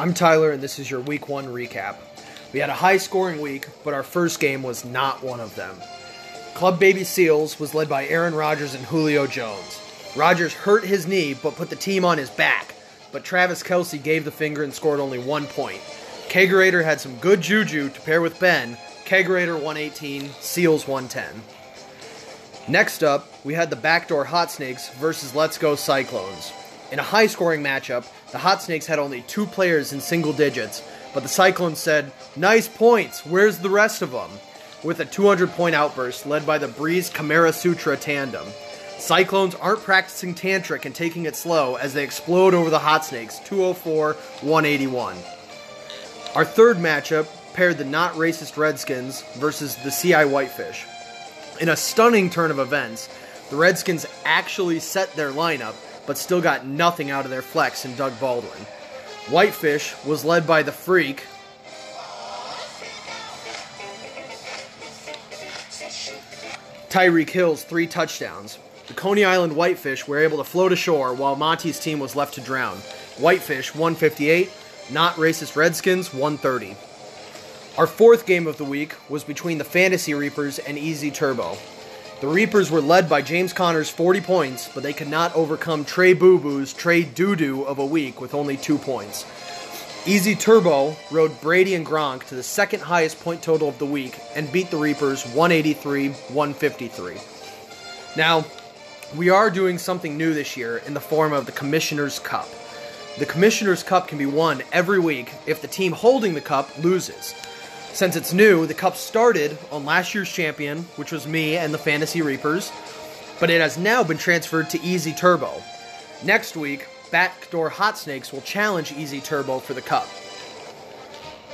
I'm Tyler, and this is your week one recap. We had a high scoring week, but our first game was not one of them. Club Baby Seals was led by Aaron Rodgers and Julio Jones. Rodgers hurt his knee, but put the team on his back, but Travis Kelce gave the finger and scored only one point. Kegerator had some good juju to pair with Ben. Kegerator 118, Seals 110. Next up, we had the backdoor Hot Snakes versus Let's Go Cyclones. In a high scoring matchup, the Hot Snakes had only two players in single digits, but the Cyclones said, Nice points, where's the rest of them? With a 200 point outburst led by the Brees Kamara Sutra tandem. Cyclones aren't practicing tantric and taking it slow as they explode over the Hot Snakes 204 181. Our third matchup paired the not racist Redskins versus the CI Whitefish. In a stunning turn of events, the Redskins actually set their lineup, but still got nothing out of their flex in Doug Baldwin. Whitefish was led by the Freak. Tyreek Hill's three touchdowns. The Coney Island Whitefish were able to float ashore while Monty's team was left to drown. Whitefish 158, not racist Redskins 130. Our fourth game of the week was between the Fantasy Reapers and Easy Turbo. The Reapers were led by James Conner's 40 points, but they could not overcome Trey Boo Boo's Trey Doo Doo of a week with only two points. Easy Turbo rode Brady and Gronk to the second highest point total of the week and beat the Reapers 183 153. Now, we are doing something new this year in the form of the Commissioner's Cup. The Commissioner's Cup can be won every week if the team holding the cup loses. Since it's new, the cup started on last year's champion, which was me and the Fantasy Reapers, but it has now been transferred to Easy Turbo. Next week, Backdoor Hot Snakes will challenge Easy Turbo for the cup.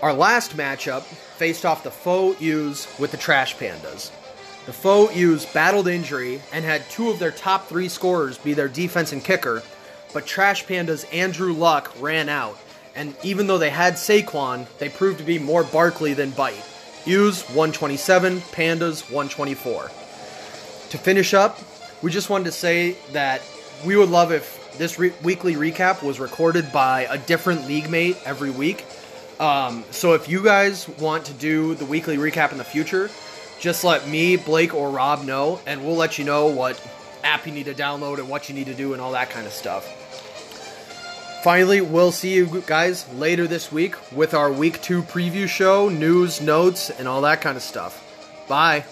Our last matchup faced off the Faux U's with the Trash Pandas. The Faux U's battled injury and had two of their top three scorers be their defense and kicker, but Trash Panda's Andrew Luck ran out, and even though they had Saquon, they proved to be more Barkley than Bite. U's 127, Pandas 124. To finish up, we just wanted to say that we would love if this re- weekly recap was recorded by a different league mate every week. Um, so if you guys want to do the weekly recap in the future, just let me, Blake, or Rob know, and we'll let you know what app you need to download and what you need to do and all that kind of stuff. Finally, we'll see you guys later this week with our week two preview show, news, notes, and all that kind of stuff. Bye.